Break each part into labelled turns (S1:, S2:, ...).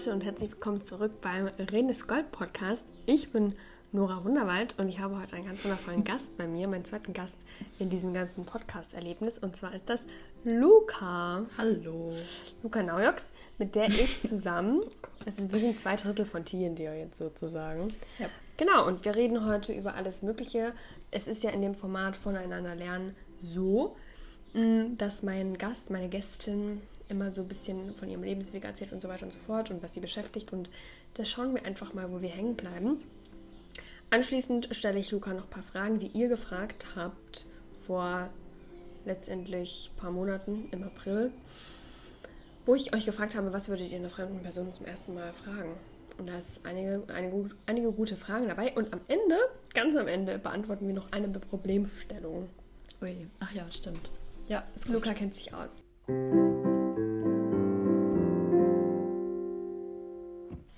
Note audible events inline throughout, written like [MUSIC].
S1: Leute und herzlich willkommen zurück beim Renes Gold Podcast. Ich bin Nora Wunderwald und ich habe heute einen ganz wundervollen Gast bei mir, meinen zweiten Gast in diesem ganzen Podcast-Erlebnis und zwar ist das Luca.
S2: Hallo.
S1: Luca Naujoks, mit der ich zusammen, also wir sind zwei Drittel von dir jetzt sozusagen.
S2: Ja.
S1: Genau, und wir reden heute über alles Mögliche. Es ist ja in dem Format voneinander lernen so, mm, dass mein Gast, meine Gästin immer so ein bisschen von ihrem Lebensweg erzählt und so weiter und so fort und was sie beschäftigt. Und da schauen wir einfach mal, wo wir hängen bleiben. Anschließend stelle ich Luca noch ein paar Fragen, die ihr gefragt habt vor letztendlich ein paar Monaten im April, wo ich euch gefragt habe, was würdet ihr einer fremden Person zum ersten Mal fragen? Und da ist einige, einige, einige gute Fragen dabei. Und am Ende, ganz am Ende, beantworten wir noch eine Problemstellung.
S2: Ui, ach ja, stimmt.
S1: Ja. Luca kennt sich aus.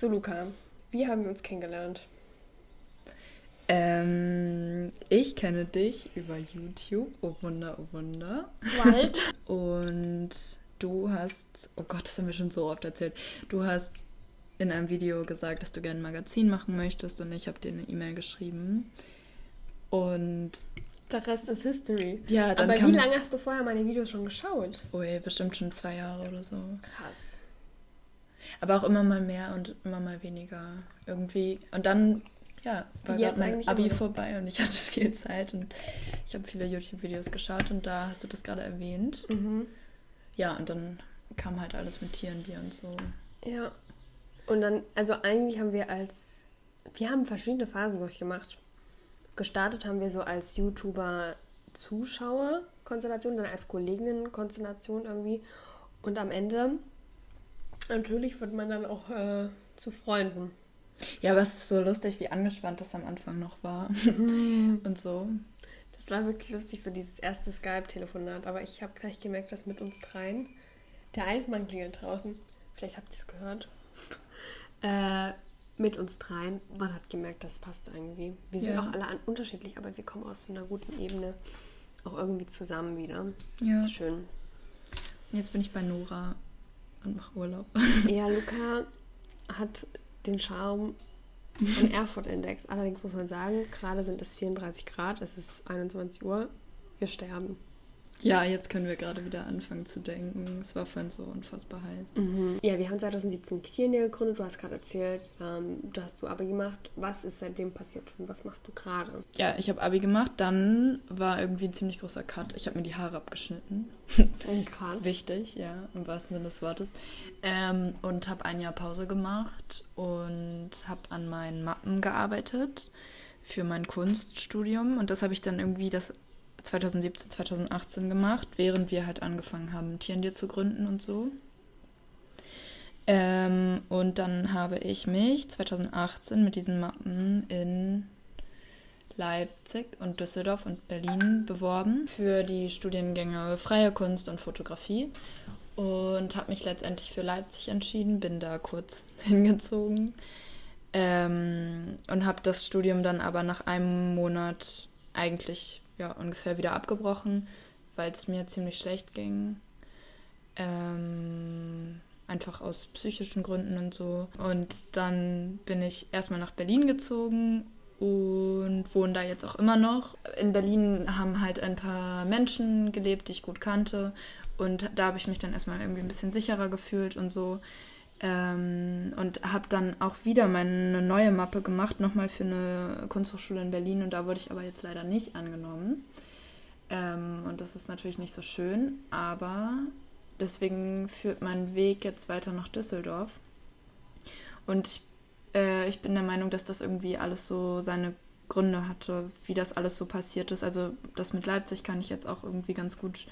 S1: So, Luca, wie haben wir uns kennengelernt?
S2: Ähm, ich kenne dich über YouTube. Oh Wunder, oh Wunder.
S1: Wald. [LAUGHS]
S2: Und du hast, oh Gott, das haben wir schon so oft erzählt. Du hast in einem Video gesagt, dass du gerne ein Magazin machen möchtest und ich habe dir eine E-Mail geschrieben. Und
S1: der Rest ist History.
S2: Ja,
S1: dann Aber wie lange hast du vorher meine Videos schon geschaut?
S2: Ui, bestimmt schon zwei Jahre oder so.
S1: Krass.
S2: Aber auch immer mal mehr und immer mal weniger. Irgendwie. Und dann, ja, war gerade mein Abi vorbei und ich [LAUGHS] hatte viel Zeit und ich habe viele YouTube-Videos geschaut und da hast du das gerade erwähnt.
S1: Mhm.
S2: Ja, und dann kam halt alles mit Tieren, dir und so.
S1: Ja. Und dann, also eigentlich haben wir als, wir haben verschiedene Phasen durchgemacht. Gestartet haben wir so als YouTuber-Zuschauer-Konstellation, dann als Kolleginnen-Konstellation irgendwie. Und am Ende, natürlich wird man dann auch äh, zu Freunden.
S2: Ja, aber es ist so lustig, wie angespannt das am Anfang noch war. [LAUGHS] und so.
S1: Das war wirklich lustig, so dieses erste Skype-Telefonat. Aber ich habe gleich gemerkt, dass mit uns dreien der Eismann klingelt draußen. Vielleicht habt ihr es gehört. [LAUGHS] Äh, mit uns dreien, man hat gemerkt, das passt irgendwie. Wir sind ja. auch alle unterschiedlich, aber wir kommen aus so einer guten Ebene auch irgendwie zusammen wieder. Ja. Das ist schön.
S2: Jetzt bin ich bei Nora und mache Urlaub.
S1: Ja, Luca hat den Charme von [LAUGHS] Erfurt entdeckt. Allerdings muss man sagen, gerade sind es 34 Grad, es ist 21 Uhr, wir sterben.
S2: Ja, jetzt können wir gerade wieder anfangen zu denken. Es war vorhin so unfassbar heiß.
S1: Mhm. Ja, wir haben 2017 Kirche gegründet. Du hast gerade erzählt, ähm, du hast du Abi gemacht. Was ist seitdem passiert und was machst du gerade?
S2: Ja, ich habe Abi gemacht. Dann war irgendwie ein ziemlich großer Cut. Ich habe mir die Haare abgeschnitten.
S1: Ein Cut? [LAUGHS]
S2: Wichtig, ja, im wahrsten Sinne des Wortes. Ähm, und habe ein Jahr Pause gemacht und habe an meinen Mappen gearbeitet für mein Kunststudium. Und das habe ich dann irgendwie das 2017, 2018 gemacht, während wir halt angefangen haben, Tierendir zu gründen und so. Ähm, und dann habe ich mich 2018 mit diesen Mappen in Leipzig und Düsseldorf und Berlin beworben für die Studiengänge Freie Kunst und Fotografie und habe mich letztendlich für Leipzig entschieden, bin da kurz [LAUGHS] hingezogen ähm, und habe das Studium dann aber nach einem Monat eigentlich ja, ungefähr wieder abgebrochen, weil es mir ziemlich schlecht ging. Ähm, einfach aus psychischen Gründen und so. Und dann bin ich erstmal nach Berlin gezogen und wohne da jetzt auch immer noch. In Berlin haben halt ein paar Menschen gelebt, die ich gut kannte. Und da habe ich mich dann erstmal irgendwie ein bisschen sicherer gefühlt und so. Ähm, und habe dann auch wieder meine neue Mappe gemacht, nochmal für eine Kunsthochschule in Berlin. Und da wurde ich aber jetzt leider nicht angenommen. Ähm, und das ist natürlich nicht so schön, aber deswegen führt mein Weg jetzt weiter nach Düsseldorf. Und ich, äh, ich bin der Meinung, dass das irgendwie alles so seine Gründe hatte, wie das alles so passiert ist. Also das mit Leipzig kann ich jetzt auch irgendwie ganz gut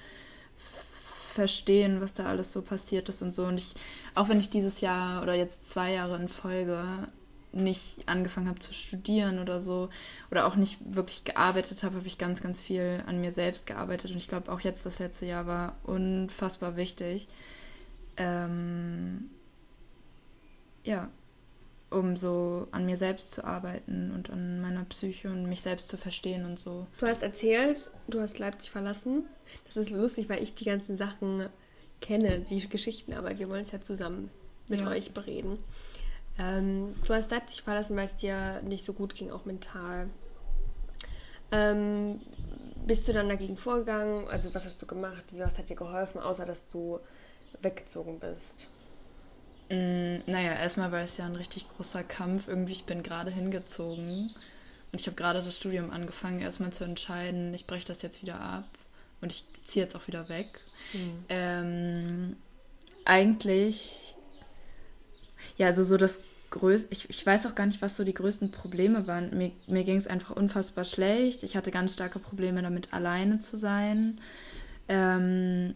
S2: verstehen, was da alles so passiert ist und so. Und ich, auch wenn ich dieses Jahr oder jetzt zwei Jahre in Folge nicht angefangen habe zu studieren oder so oder auch nicht wirklich gearbeitet habe, habe ich ganz, ganz viel an mir selbst gearbeitet. Und ich glaube, auch jetzt das letzte Jahr war unfassbar wichtig. Ähm, ja, um so an mir selbst zu arbeiten und an meiner Psyche und mich selbst zu verstehen und so.
S1: Du hast erzählt, du hast Leipzig verlassen. Das ist lustig, weil ich die ganzen Sachen kenne, die Geschichten, aber wir wollen es ja zusammen mit ja. euch bereden. Ähm, du hast Leipzig verlassen, weil es dir nicht so gut ging, auch mental. Ähm, bist du dann dagegen vorgegangen? Also was hast du gemacht? Was hat dir geholfen, außer dass du weggezogen bist?
S2: Mm, naja, erstmal war es ja ein richtig großer Kampf. Irgendwie, ich bin gerade hingezogen und ich habe gerade das Studium angefangen, erstmal zu entscheiden, ich breche das jetzt wieder ab und ich ziehe jetzt auch wieder weg. Mhm. Ähm, eigentlich, ja, also so das größte, ich, ich weiß auch gar nicht, was so die größten Probleme waren. Mir, mir ging es einfach unfassbar schlecht. Ich hatte ganz starke Probleme damit, alleine zu sein. Ähm,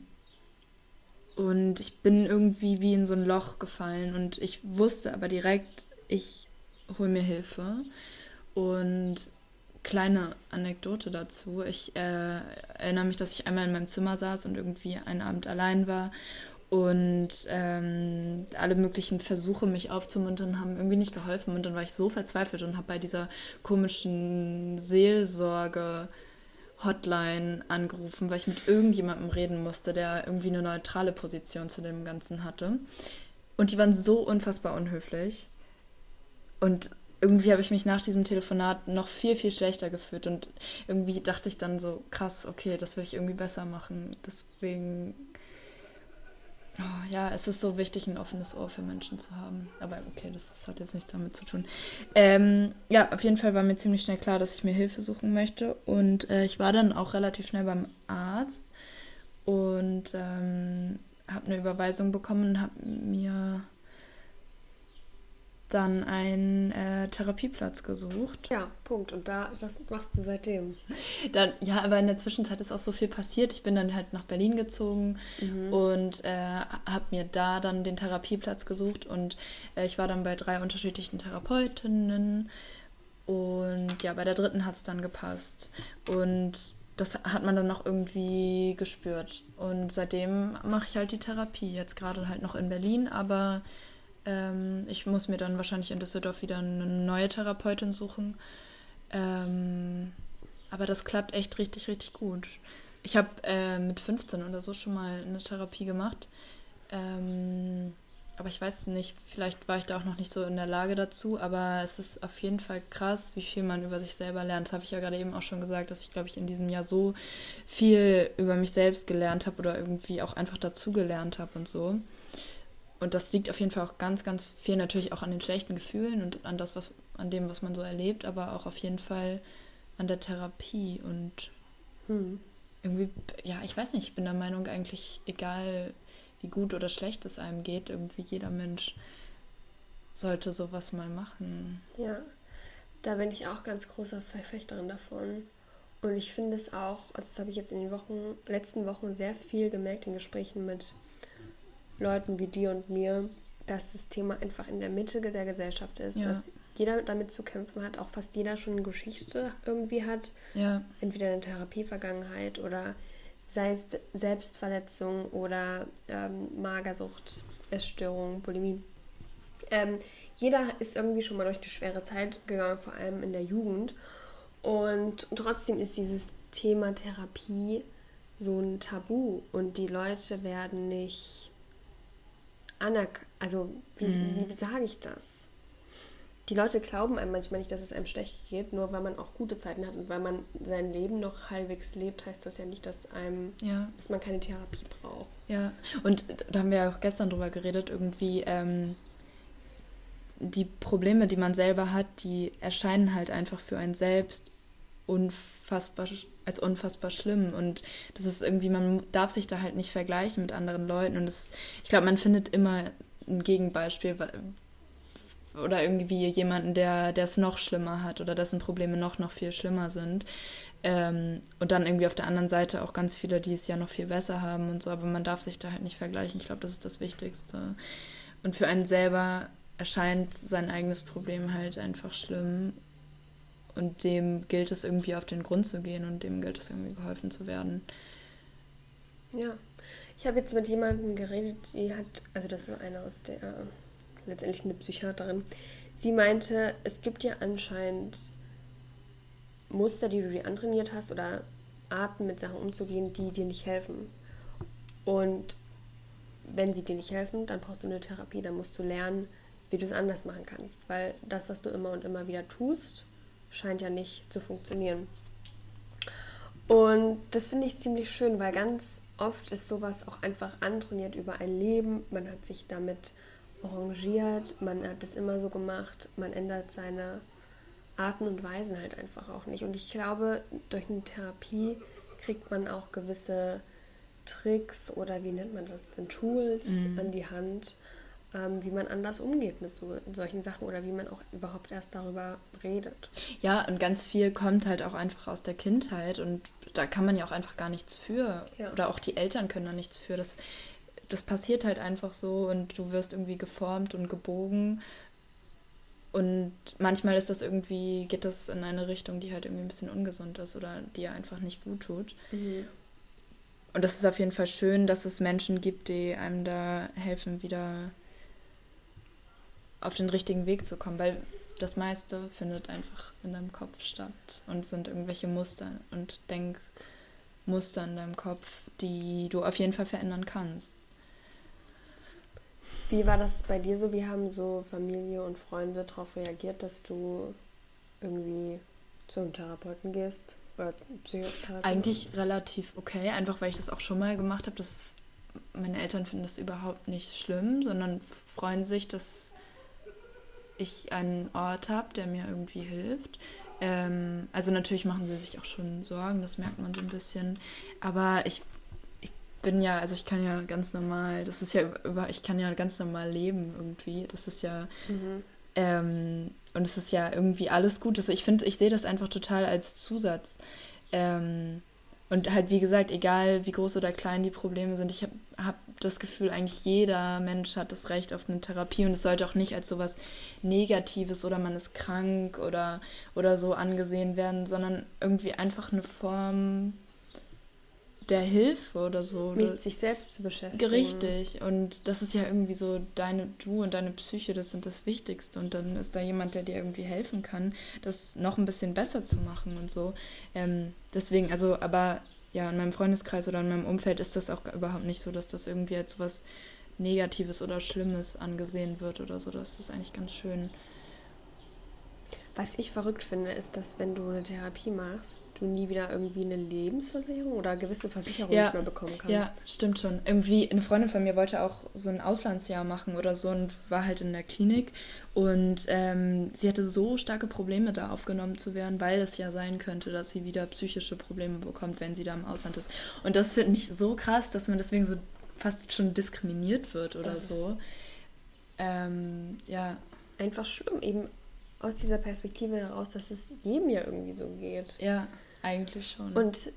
S2: und ich bin irgendwie wie in so ein Loch gefallen und ich wusste aber direkt, ich hole mir Hilfe. Und kleine Anekdote dazu. Ich äh, erinnere mich, dass ich einmal in meinem Zimmer saß und irgendwie einen Abend allein war und ähm, alle möglichen Versuche, mich aufzumuntern, haben irgendwie nicht geholfen. Und dann war ich so verzweifelt und habe bei dieser komischen Seelsorge Hotline angerufen, weil ich mit irgendjemandem reden musste, der irgendwie eine neutrale Position zu dem Ganzen hatte. Und die waren so unfassbar unhöflich. Und irgendwie habe ich mich nach diesem Telefonat noch viel, viel schlechter gefühlt. Und irgendwie dachte ich dann so, krass, okay, das will ich irgendwie besser machen. Deswegen Oh, ja, es ist so wichtig, ein offenes Ohr für Menschen zu haben. Aber okay, das, das hat jetzt nichts damit zu tun. Ähm, ja, auf jeden Fall war mir ziemlich schnell klar, dass ich mir Hilfe suchen möchte. Und äh, ich war dann auch relativ schnell beim Arzt und ähm, habe eine Überweisung bekommen und habe mir dann einen äh, Therapieplatz gesucht.
S1: Ja, Punkt. Und da, was machst du seitdem?
S2: Dann, ja, aber in der Zwischenzeit ist auch so viel passiert. Ich bin dann halt nach Berlin gezogen mhm. und äh, habe mir da dann den Therapieplatz gesucht und äh, ich war dann bei drei unterschiedlichen Therapeutinnen und ja, bei der dritten hat es dann gepasst. Und das hat man dann auch irgendwie gespürt. Und seitdem mache ich halt die Therapie. Jetzt gerade halt noch in Berlin, aber ähm, ich muss mir dann wahrscheinlich in Düsseldorf wieder eine neue Therapeutin suchen. Ähm, aber das klappt echt richtig, richtig gut. Ich habe äh, mit 15 oder so schon mal eine Therapie gemacht. Ähm, aber ich weiß nicht, vielleicht war ich da auch noch nicht so in der Lage dazu, aber es ist auf jeden Fall krass, wie viel man über sich selber lernt. Das habe ich ja gerade eben auch schon gesagt, dass ich, glaube ich, in diesem Jahr so viel über mich selbst gelernt habe oder irgendwie auch einfach dazugelernt habe und so. Und das liegt auf jeden Fall auch ganz, ganz viel natürlich auch an den schlechten Gefühlen und an das, was, an dem, was man so erlebt, aber auch auf jeden Fall an der Therapie und hm. irgendwie, ja, ich weiß nicht, ich bin der Meinung, eigentlich egal wie gut oder schlecht es einem geht, irgendwie jeder Mensch sollte sowas mal machen.
S1: Ja, da bin ich auch ganz großer Verfechterin davon. Und ich finde es auch, also das habe ich jetzt in den Wochen, letzten Wochen sehr viel gemerkt in Gesprächen mit Leuten wie dir und mir, dass das Thema einfach in der Mitte der Gesellschaft ist, ja. dass jeder damit zu kämpfen hat, auch fast jeder schon eine Geschichte irgendwie hat. Ja. Entweder eine Therapievergangenheit oder sei es Selbstverletzung oder ähm, Magersucht, Essstörung, Bulimie. Ähm, jeder ist irgendwie schon mal durch die schwere Zeit gegangen, vor allem in der Jugend. Und trotzdem ist dieses Thema Therapie so ein Tabu und die Leute werden nicht anerkannt. Also, wie, mhm. wie sage ich das? Die Leute glauben einem manchmal nicht, dass es einem schlecht geht, nur weil man auch gute Zeiten hat und weil man sein Leben noch halbwegs lebt, heißt das ja nicht, dass einem, ja. dass man keine Therapie braucht.
S2: Ja, und da haben wir ja auch gestern drüber geredet, irgendwie ähm, die Probleme, die man selber hat, die erscheinen halt einfach für einen selbst unfassbar als unfassbar schlimm. Und das ist irgendwie man darf sich da halt nicht vergleichen mit anderen Leuten. Und das, ich glaube man findet immer ein Gegenbeispiel oder irgendwie jemanden der der es noch schlimmer hat oder dessen Probleme noch noch viel schlimmer sind. Ähm, und dann irgendwie auf der anderen Seite auch ganz viele die es ja noch viel besser haben und so. Aber man darf sich da halt nicht vergleichen. Ich glaube das ist das Wichtigste. Und für einen selber erscheint sein eigenes Problem halt einfach schlimm und dem gilt es irgendwie auf den Grund zu gehen und dem gilt es irgendwie geholfen zu werden.
S1: Ja. Ich habe jetzt mit jemandem geredet, die hat, also das war eine aus der, letztendlich eine Psychiaterin, sie meinte, es gibt ja anscheinend Muster, die du dir antrainiert hast oder Arten mit Sachen umzugehen, die dir nicht helfen. Und wenn sie dir nicht helfen, dann brauchst du eine Therapie, dann musst du lernen, wie du es anders machen kannst. Weil das, was du immer und immer wieder tust, scheint ja nicht zu funktionieren. Und das finde ich ziemlich schön, weil ganz oft ist sowas auch einfach antrainiert über ein Leben. Man hat sich damit arrangiert, man hat es immer so gemacht, man ändert seine Arten und Weisen halt einfach auch nicht. Und ich glaube, durch eine Therapie kriegt man auch gewisse Tricks oder wie nennt man das, sind Tools mhm. an die Hand, wie man anders umgeht mit so, solchen Sachen oder wie man auch überhaupt erst darüber redet.
S2: Ja, und ganz viel kommt halt auch einfach aus der Kindheit und da kann man ja auch einfach gar nichts für. Ja. Oder auch die Eltern können da nichts für. Das, das passiert halt einfach so und du wirst irgendwie geformt und gebogen. Und manchmal ist das irgendwie, geht das in eine Richtung, die halt irgendwie ein bisschen ungesund ist oder die einfach nicht gut tut. Mhm. Und das ist auf jeden Fall schön, dass es Menschen gibt, die einem da helfen, wieder auf den richtigen Weg zu kommen, weil das meiste findet einfach in deinem Kopf statt und sind irgendwelche Muster und Denkmuster in deinem Kopf, die du auf jeden Fall verändern kannst.
S1: Wie war das bei dir so? Wie haben so Familie und Freunde darauf reagiert, dass du irgendwie zum Therapeuten gehst? Oder
S2: Psychotherapeuten? Eigentlich relativ okay, einfach weil ich das auch schon mal gemacht habe. Das ist, meine Eltern finden das überhaupt nicht schlimm, sondern freuen sich, dass ich einen Ort habe, der mir irgendwie hilft. Ähm, also natürlich machen sie sich auch schon Sorgen, das merkt man so ein bisschen. Aber ich, ich bin ja, also ich kann ja ganz normal, das ist ja über, ich kann ja ganz normal leben irgendwie. Das ist ja, mhm. ähm, und es ist ja irgendwie alles gut. Also ich finde, ich sehe das einfach total als Zusatz. Ähm, und halt, wie gesagt, egal wie groß oder klein die Probleme sind, ich habe hab das Gefühl, eigentlich jeder Mensch hat das Recht auf eine Therapie und es sollte auch nicht als sowas Negatives oder man ist krank oder, oder so angesehen werden, sondern irgendwie einfach eine Form der Hilfe oder so.
S1: Mit sich selbst zu beschäftigen.
S2: Richtig. Und das ist ja irgendwie so deine, du und deine Psyche, das sind das Wichtigste. Und dann ist da jemand, der dir irgendwie helfen kann, das noch ein bisschen besser zu machen und so. Ähm, deswegen, also, aber ja, in meinem Freundeskreis oder in meinem Umfeld ist das auch überhaupt nicht so, dass das irgendwie als was Negatives oder Schlimmes angesehen wird oder so. Das ist eigentlich ganz schön.
S1: Was ich verrückt finde, ist, dass wenn du eine Therapie machst, du nie wieder irgendwie eine Lebensversicherung oder gewisse Versicherungen ja, nicht mehr bekommen kannst.
S2: Ja, stimmt schon. Irgendwie, eine Freundin von mir wollte auch so ein Auslandsjahr machen oder so und war halt in der Klinik. Und ähm, sie hatte so starke Probleme, da aufgenommen zu werden, weil es ja sein könnte, dass sie wieder psychische Probleme bekommt, wenn sie da im Ausland ist. Und das finde ich so krass, dass man deswegen so fast schon diskriminiert wird oder das so. Ähm, ja.
S1: Einfach schlimm, eben aus dieser Perspektive heraus, dass es jedem ja irgendwie so geht.
S2: Ja. Eigentlich schon.
S1: Und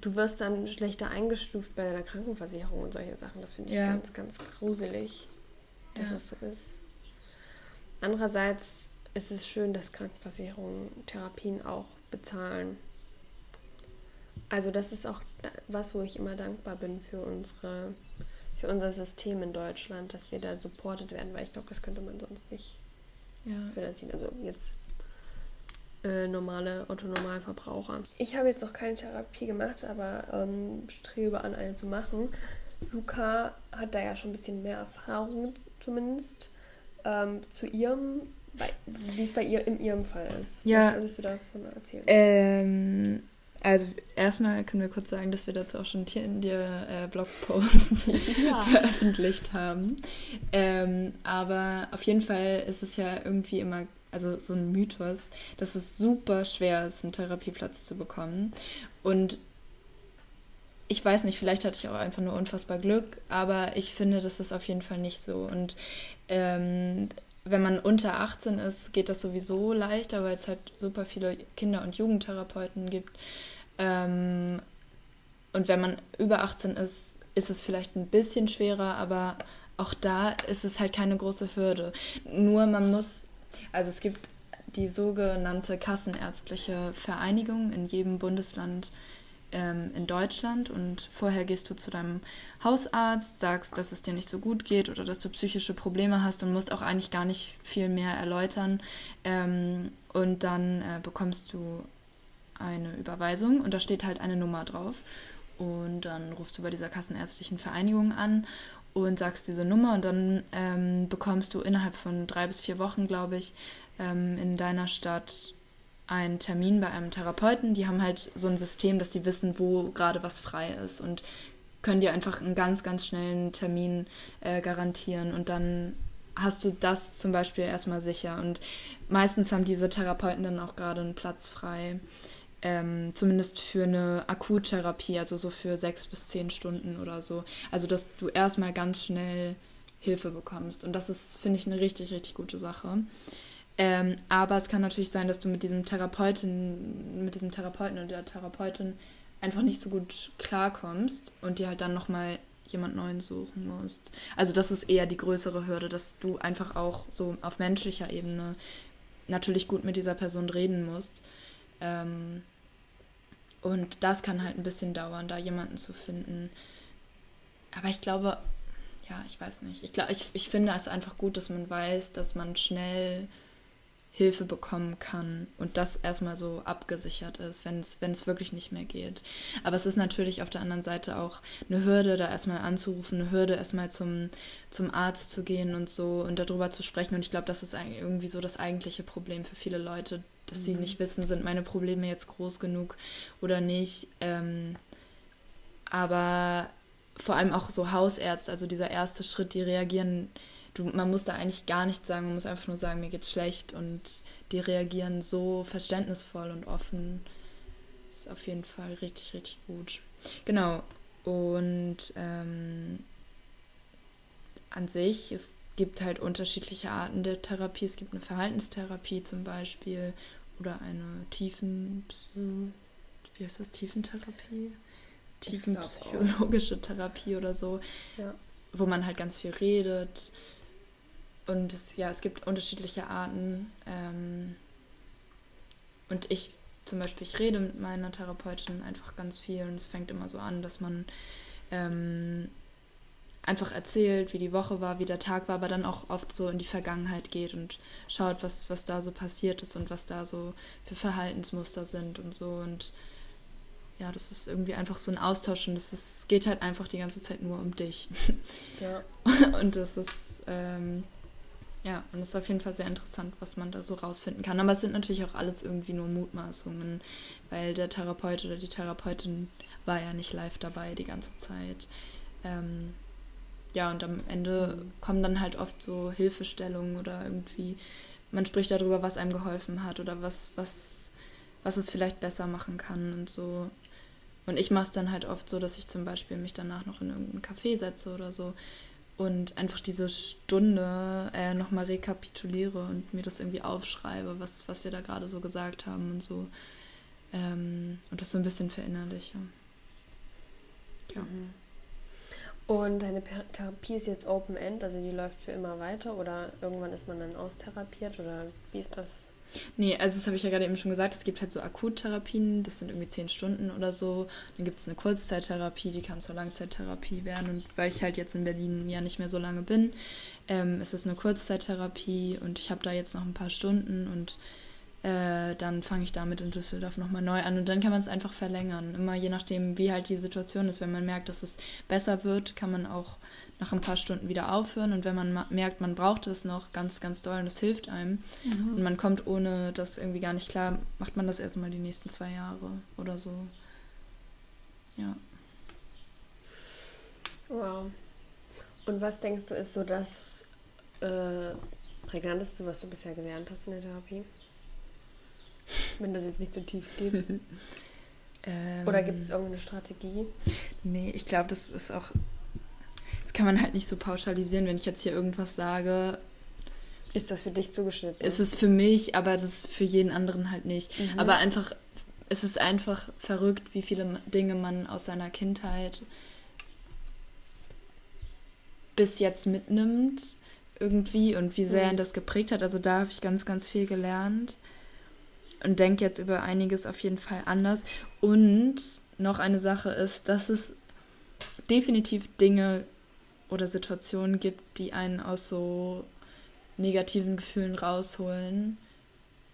S1: du wirst dann schlechter eingestuft bei deiner Krankenversicherung und solche Sachen. Das finde ich ja. ganz, ganz gruselig, dass ja. es so ist. Andererseits ist es schön, dass Krankenversicherungen Therapien auch bezahlen. Also das ist auch was, wo ich immer dankbar bin für unsere, für unser System in Deutschland, dass wir da supported werden, weil ich glaube, das könnte man sonst nicht ja. finanzieren. Also jetzt äh, normale Otto-Normalverbraucher. Ich habe jetzt noch keine Therapie gemacht, aber ähm, strebe an, eine zu machen. Luca hat da ja schon ein bisschen mehr Erfahrung zumindest ähm, zu ihrem, wie es bei ihr in ihrem Fall ist.
S2: Ja.
S1: Was würdest du davon erzählen?
S2: Ähm, also erstmal können wir kurz sagen, dass wir dazu auch schon hier in der äh, Blogpost [LAUGHS] ja. [LAUGHS] veröffentlicht haben. Ähm, aber auf jeden Fall ist es ja irgendwie immer also so ein Mythos, dass es super schwer ist, einen Therapieplatz zu bekommen. Und ich weiß nicht, vielleicht hatte ich auch einfach nur unfassbar Glück, aber ich finde, das ist auf jeden Fall nicht so. Und ähm, wenn man unter 18 ist, geht das sowieso leichter, weil es halt super viele Kinder- und Jugendtherapeuten gibt. Ähm, und wenn man über 18 ist, ist es vielleicht ein bisschen schwerer, aber auch da ist es halt keine große Hürde. Nur man muss also es gibt die sogenannte Kassenärztliche Vereinigung in jedem Bundesland ähm, in Deutschland. Und vorher gehst du zu deinem Hausarzt, sagst, dass es dir nicht so gut geht oder dass du psychische Probleme hast und musst auch eigentlich gar nicht viel mehr erläutern. Ähm, und dann äh, bekommst du eine Überweisung und da steht halt eine Nummer drauf. Und dann rufst du bei dieser Kassenärztlichen Vereinigung an und sagst diese Nummer und dann ähm, bekommst du innerhalb von drei bis vier Wochen, glaube ich, ähm, in deiner Stadt einen Termin bei einem Therapeuten. Die haben halt so ein System, dass sie wissen, wo gerade was frei ist und können dir einfach einen ganz, ganz schnellen Termin äh, garantieren und dann hast du das zum Beispiel erstmal sicher. Und meistens haben diese Therapeuten dann auch gerade einen Platz frei. Ähm, zumindest für eine Akuttherapie, also so für sechs bis zehn Stunden oder so. Also, dass du erstmal ganz schnell Hilfe bekommst. Und das ist, finde ich, eine richtig, richtig gute Sache. Ähm, aber es kann natürlich sein, dass du mit diesem Therapeuten, mit diesem Therapeuten oder der Therapeutin einfach nicht so gut klarkommst und dir halt dann nochmal jemand Neuen suchen musst. Also das ist eher die größere Hürde, dass du einfach auch so auf menschlicher Ebene natürlich gut mit dieser Person reden musst. Ähm, und das kann halt ein bisschen dauern, da jemanden zu finden. Aber ich glaube, ja, ich weiß nicht. Ich, glaube, ich, ich finde es einfach gut, dass man weiß, dass man schnell Hilfe bekommen kann und das erstmal so abgesichert ist, wenn es, wirklich nicht mehr geht. Aber es ist natürlich auf der anderen Seite auch eine Hürde, da erstmal anzurufen, eine Hürde, erstmal zum, zum Arzt zu gehen und so und darüber zu sprechen. Und ich glaube, das ist irgendwie so das eigentliche Problem für viele Leute, dass mhm. sie nicht wissen, sind meine Probleme jetzt groß genug oder nicht. Ähm, aber vor allem auch so Hausärzte, also dieser erste Schritt, die reagieren du, man muss da eigentlich gar nichts sagen, man muss einfach nur sagen, mir geht's schlecht und die reagieren so verständnisvoll und offen. Das ist auf jeden Fall richtig, richtig gut. Genau. Und ähm, an sich, es gibt halt unterschiedliche Arten der Therapie. Es gibt eine Verhaltenstherapie zum Beispiel oder eine Tiefen... Wie heißt das? Tiefentherapie? Tiefenpsychologische Therapie oder so. Ja. Wo man halt ganz viel redet und es, ja, es gibt unterschiedliche Arten. Ähm, und ich zum Beispiel, ich rede mit meiner Therapeutin einfach ganz viel und es fängt immer so an, dass man ähm, einfach erzählt, wie die Woche war, wie der Tag war, aber dann auch oft so in die Vergangenheit geht und schaut, was, was da so passiert ist und was da so für Verhaltensmuster sind und so. Und ja, das ist irgendwie einfach so ein Austausch und es, ist, geht halt einfach die ganze Zeit nur um dich. [LAUGHS] Ja. und das ist, ähm, ja, und es ist auf jeden Fall sehr interessant, was man da so rausfinden kann. Aber es sind natürlich auch alles irgendwie nur Mutmaßungen, weil der Therapeut oder die Therapeutin war ja nicht live dabei die ganze Zeit. Ähm, ja, und am Ende mhm. kommen dann halt oft so Hilfestellungen oder irgendwie, man spricht darüber, was einem geholfen hat oder was, was, was es vielleicht besser machen kann und so. Und ich mache es dann halt oft so, dass ich zum Beispiel mich danach noch in irgendeinen Café setze oder so und einfach diese Stunde äh, nochmal rekapituliere und mir das irgendwie aufschreibe, was, was wir da gerade so gesagt haben und so. Ähm, und das so ein bisschen verinnerliche.
S1: Ja. Mhm. Und deine Therapie ist jetzt Open End, also die läuft für immer weiter oder irgendwann ist man dann austherapiert oder wie ist das?
S2: Nee, also das habe ich ja gerade eben schon gesagt, es gibt halt so Akuttherapien, das sind irgendwie zehn Stunden oder so. Dann gibt es eine Kurzzeittherapie, die kann zur Langzeittherapie werden. Und weil ich halt jetzt in Berlin ja nicht mehr so lange bin, ähm, ist es eine Kurzzeittherapie und ich habe da jetzt noch ein paar Stunden und äh, dann fange ich damit in Düsseldorf nochmal neu an und dann kann man es einfach verlängern. Immer je nachdem, wie halt die Situation ist. Wenn man merkt, dass es besser wird, kann man auch nach ein paar Stunden wieder aufhören. Und wenn man merkt, man braucht es noch ganz, ganz doll und es hilft einem mhm. und man kommt ohne das irgendwie gar nicht klar, macht man das erstmal die nächsten zwei Jahre oder so. Ja.
S1: Wow. Und was denkst du, ist so das äh, Prägnanteste, was du bisher gelernt hast in der Therapie? Wenn das jetzt nicht so tief geht. [LAUGHS] ähm, Oder gibt es irgendeine Strategie?
S2: Nee, ich glaube, das ist auch kann man halt nicht so pauschalisieren, wenn ich jetzt hier irgendwas sage.
S1: Ist das für dich zugeschnitten?
S2: Ist es für mich, aber das ist für jeden anderen halt nicht. Mhm. Aber einfach, es ist einfach verrückt, wie viele Dinge man aus seiner Kindheit bis jetzt mitnimmt irgendwie und wie sehr mhm. ihn das geprägt hat. Also da habe ich ganz, ganz viel gelernt und denke jetzt über einiges auf jeden Fall anders. Und noch eine Sache ist, dass es definitiv Dinge oder Situationen gibt, die einen aus so negativen Gefühlen rausholen.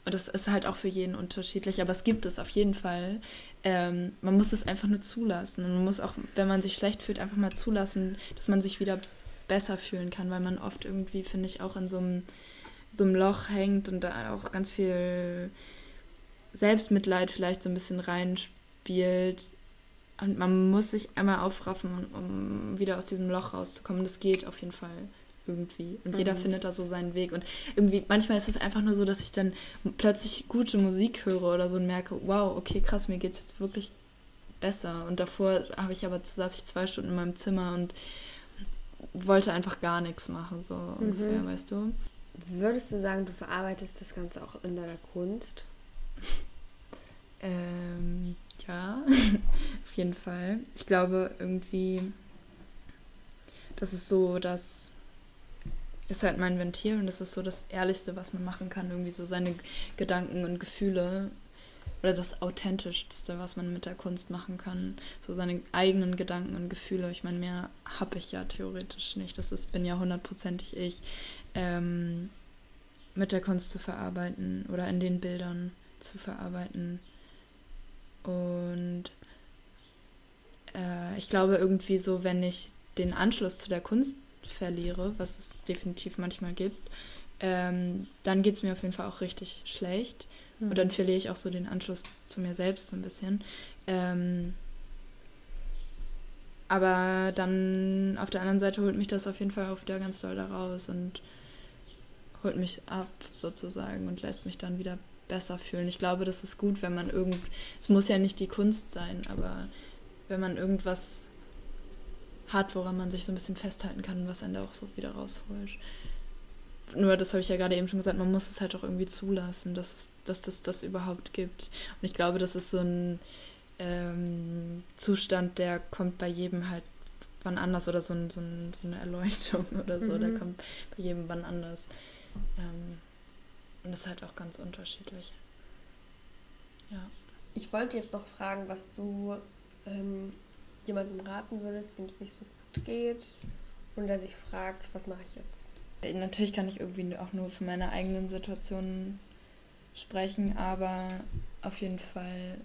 S2: Und das ist halt auch für jeden unterschiedlich, aber es gibt es auf jeden Fall. Ähm, man muss es einfach nur zulassen. Und man muss auch, wenn man sich schlecht fühlt, einfach mal zulassen, dass man sich wieder besser fühlen kann, weil man oft irgendwie, finde ich, auch in so einem, so einem Loch hängt und da auch ganz viel Selbstmitleid vielleicht so ein bisschen reinspielt. Und man muss sich einmal aufraffen, um wieder aus diesem Loch rauszukommen. Das geht auf jeden Fall irgendwie. Und mhm. jeder findet da so seinen Weg. Und irgendwie, manchmal ist es einfach nur so, dass ich dann plötzlich gute Musik höre oder so und merke, wow, okay, krass, mir geht es jetzt wirklich besser. Und davor habe ich aber saß ich zwei Stunden in meinem Zimmer und wollte einfach gar nichts machen, so mhm. ungefähr, weißt du.
S1: Würdest du sagen, du verarbeitest das Ganze auch in deiner Kunst?
S2: Ähm, ja, [LAUGHS] auf jeden Fall. Ich glaube irgendwie, das ist so, dass ist halt mein Ventil und das ist so das Ehrlichste, was man machen kann. Irgendwie so seine Gedanken und Gefühle oder das Authentischste, was man mit der Kunst machen kann. So seine eigenen Gedanken und Gefühle. Ich meine, mehr habe ich ja theoretisch nicht. Das ist, bin ja hundertprozentig ich. Ähm, mit der Kunst zu verarbeiten oder in den Bildern zu verarbeiten. Und äh, ich glaube irgendwie so, wenn ich den Anschluss zu der Kunst verliere, was es definitiv manchmal gibt, ähm, dann geht es mir auf jeden Fall auch richtig schlecht. Mhm. Und dann verliere ich auch so den Anschluss zu mir selbst so ein bisschen. Ähm, aber dann auf der anderen Seite holt mich das auf jeden Fall auch wieder ganz doll da raus und holt mich ab sozusagen und lässt mich dann wieder besser fühlen. Ich glaube, das ist gut, wenn man irgend, es muss ja nicht die Kunst sein, aber wenn man irgendwas hat, woran man sich so ein bisschen festhalten kann, was einen da auch so wieder rausholt. Nur, das habe ich ja gerade eben schon gesagt, man muss es halt auch irgendwie zulassen, dass es dass das das überhaupt gibt. Und ich glaube, das ist so ein ähm, Zustand, der kommt bei jedem halt wann anders oder so, ein, so, ein, so eine Erleuchtung [LAUGHS] oder so, mhm. der kommt bei jedem wann anders. Ähm, und das ist halt auch ganz unterschiedlich.
S1: Ja. Ich wollte jetzt noch fragen, was du ähm, jemandem raten würdest, dem es nicht so gut geht und der sich fragt, was mache ich jetzt?
S2: Natürlich kann ich irgendwie auch nur von meiner eigenen Situation sprechen, aber auf jeden Fall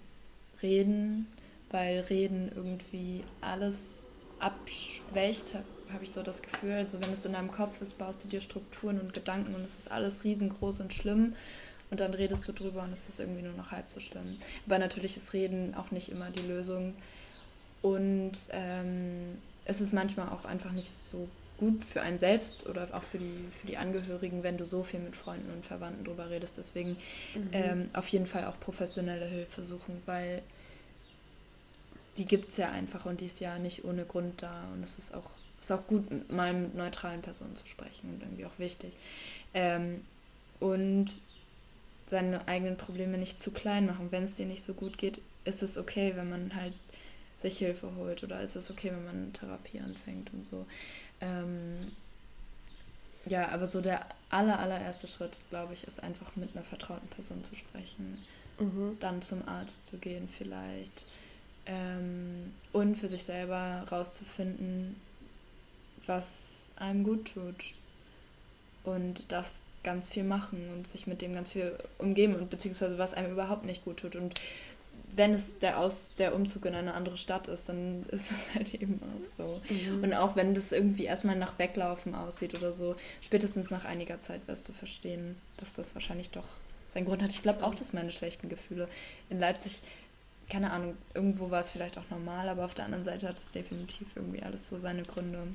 S2: reden, weil Reden irgendwie alles abschwächt, habe ich so das Gefühl. Also wenn es in deinem Kopf ist, baust du dir Strukturen und Gedanken und es ist alles riesengroß und schlimm und dann redest du drüber und es ist irgendwie nur noch halb so schlimm. Aber natürlich ist Reden auch nicht immer die Lösung. Und ähm, es ist manchmal auch einfach nicht so gut für einen selbst oder auch für die, für die Angehörigen, wenn du so viel mit Freunden und Verwandten drüber redest. Deswegen mhm. ähm, auf jeden Fall auch professionelle Hilfe suchen, weil die gibt es ja einfach und die ist ja nicht ohne Grund da. Und es ist auch, ist auch gut, mal mit neutralen Personen zu sprechen und irgendwie auch wichtig. Ähm, und seine eigenen Probleme nicht zu klein machen. Wenn es dir nicht so gut geht, ist es okay, wenn man halt sich Hilfe holt oder ist es okay, wenn man Therapie anfängt und so. Ähm, ja, aber so der aller, allererste Schritt, glaube ich, ist einfach mit einer vertrauten Person zu sprechen. Mhm. Dann zum Arzt zu gehen vielleicht. Ähm, und für sich selber rauszufinden, was einem gut tut. Und das ganz viel machen und sich mit dem ganz viel umgeben und beziehungsweise was einem überhaupt nicht gut tut. Und wenn es der, Aus, der Umzug in eine andere Stadt ist, dann [LAUGHS] ist es halt eben auch so. Mhm. Und auch wenn das irgendwie erstmal nach Weglaufen aussieht oder so, spätestens nach einiger Zeit wirst du verstehen, dass das wahrscheinlich doch seinen Grund hat. Ich glaube auch, dass meine schlechten Gefühle in Leipzig, keine Ahnung, irgendwo war es vielleicht auch normal, aber auf der anderen Seite hat es definitiv irgendwie alles so seine Gründe.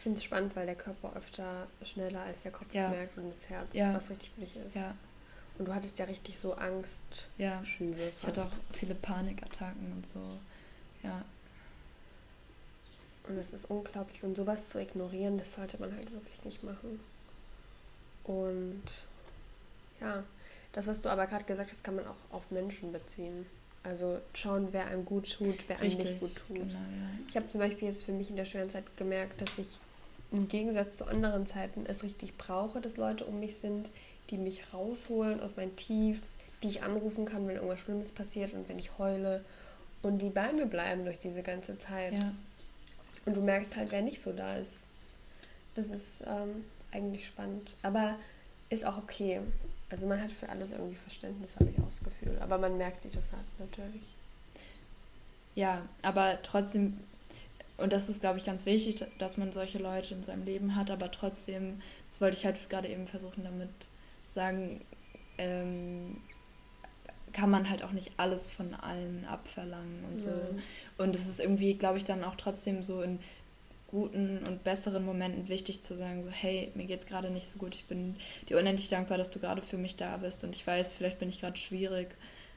S1: Ich finde es spannend, weil der Körper öfter schneller als der Kopf ja. merkt und das Herz, ja. was richtig für dich ist. Ja. Und du hattest ja richtig so Angst. Ja.
S2: Schübe ich hatte auch viele Panikattacken und so. Ja.
S1: Und es ist unglaublich. Und sowas zu ignorieren, das sollte man halt wirklich nicht machen. Und ja, das, was du aber gerade gesagt hast, kann man auch auf Menschen beziehen. Also schauen, wer einem gut tut, wer Richtig, einem nicht gut tut. Genau, ja. Ich habe zum Beispiel jetzt für mich in der schweren Zeit gemerkt, dass ich im Gegensatz zu anderen Zeiten es richtig brauche, dass Leute um mich sind, die mich rausholen aus meinen Tiefs, die ich anrufen kann, wenn irgendwas Schlimmes passiert und wenn ich heule und die bei mir bleiben durch diese ganze Zeit. Ja. Und du merkst halt, wer nicht so da ist. Das ist ähm, eigentlich spannend. Aber ist auch okay. Also man hat für alles irgendwie Verständnis, habe ich auch das Gefühl. Aber man merkt sich das halt natürlich.
S2: Ja, aber trotzdem und das ist, glaube ich, ganz wichtig, dass man solche Leute in seinem Leben hat, aber trotzdem, das wollte ich halt gerade eben versuchen damit zu sagen, ähm, kann man halt auch nicht alles von allen abverlangen und so. Und es ist irgendwie, glaube ich, dann auch trotzdem so in guten und besseren Momenten wichtig zu sagen, so, hey, mir geht's gerade nicht so gut, ich bin dir unendlich dankbar, dass du gerade für mich da bist und ich weiß, vielleicht bin ich gerade schwierig,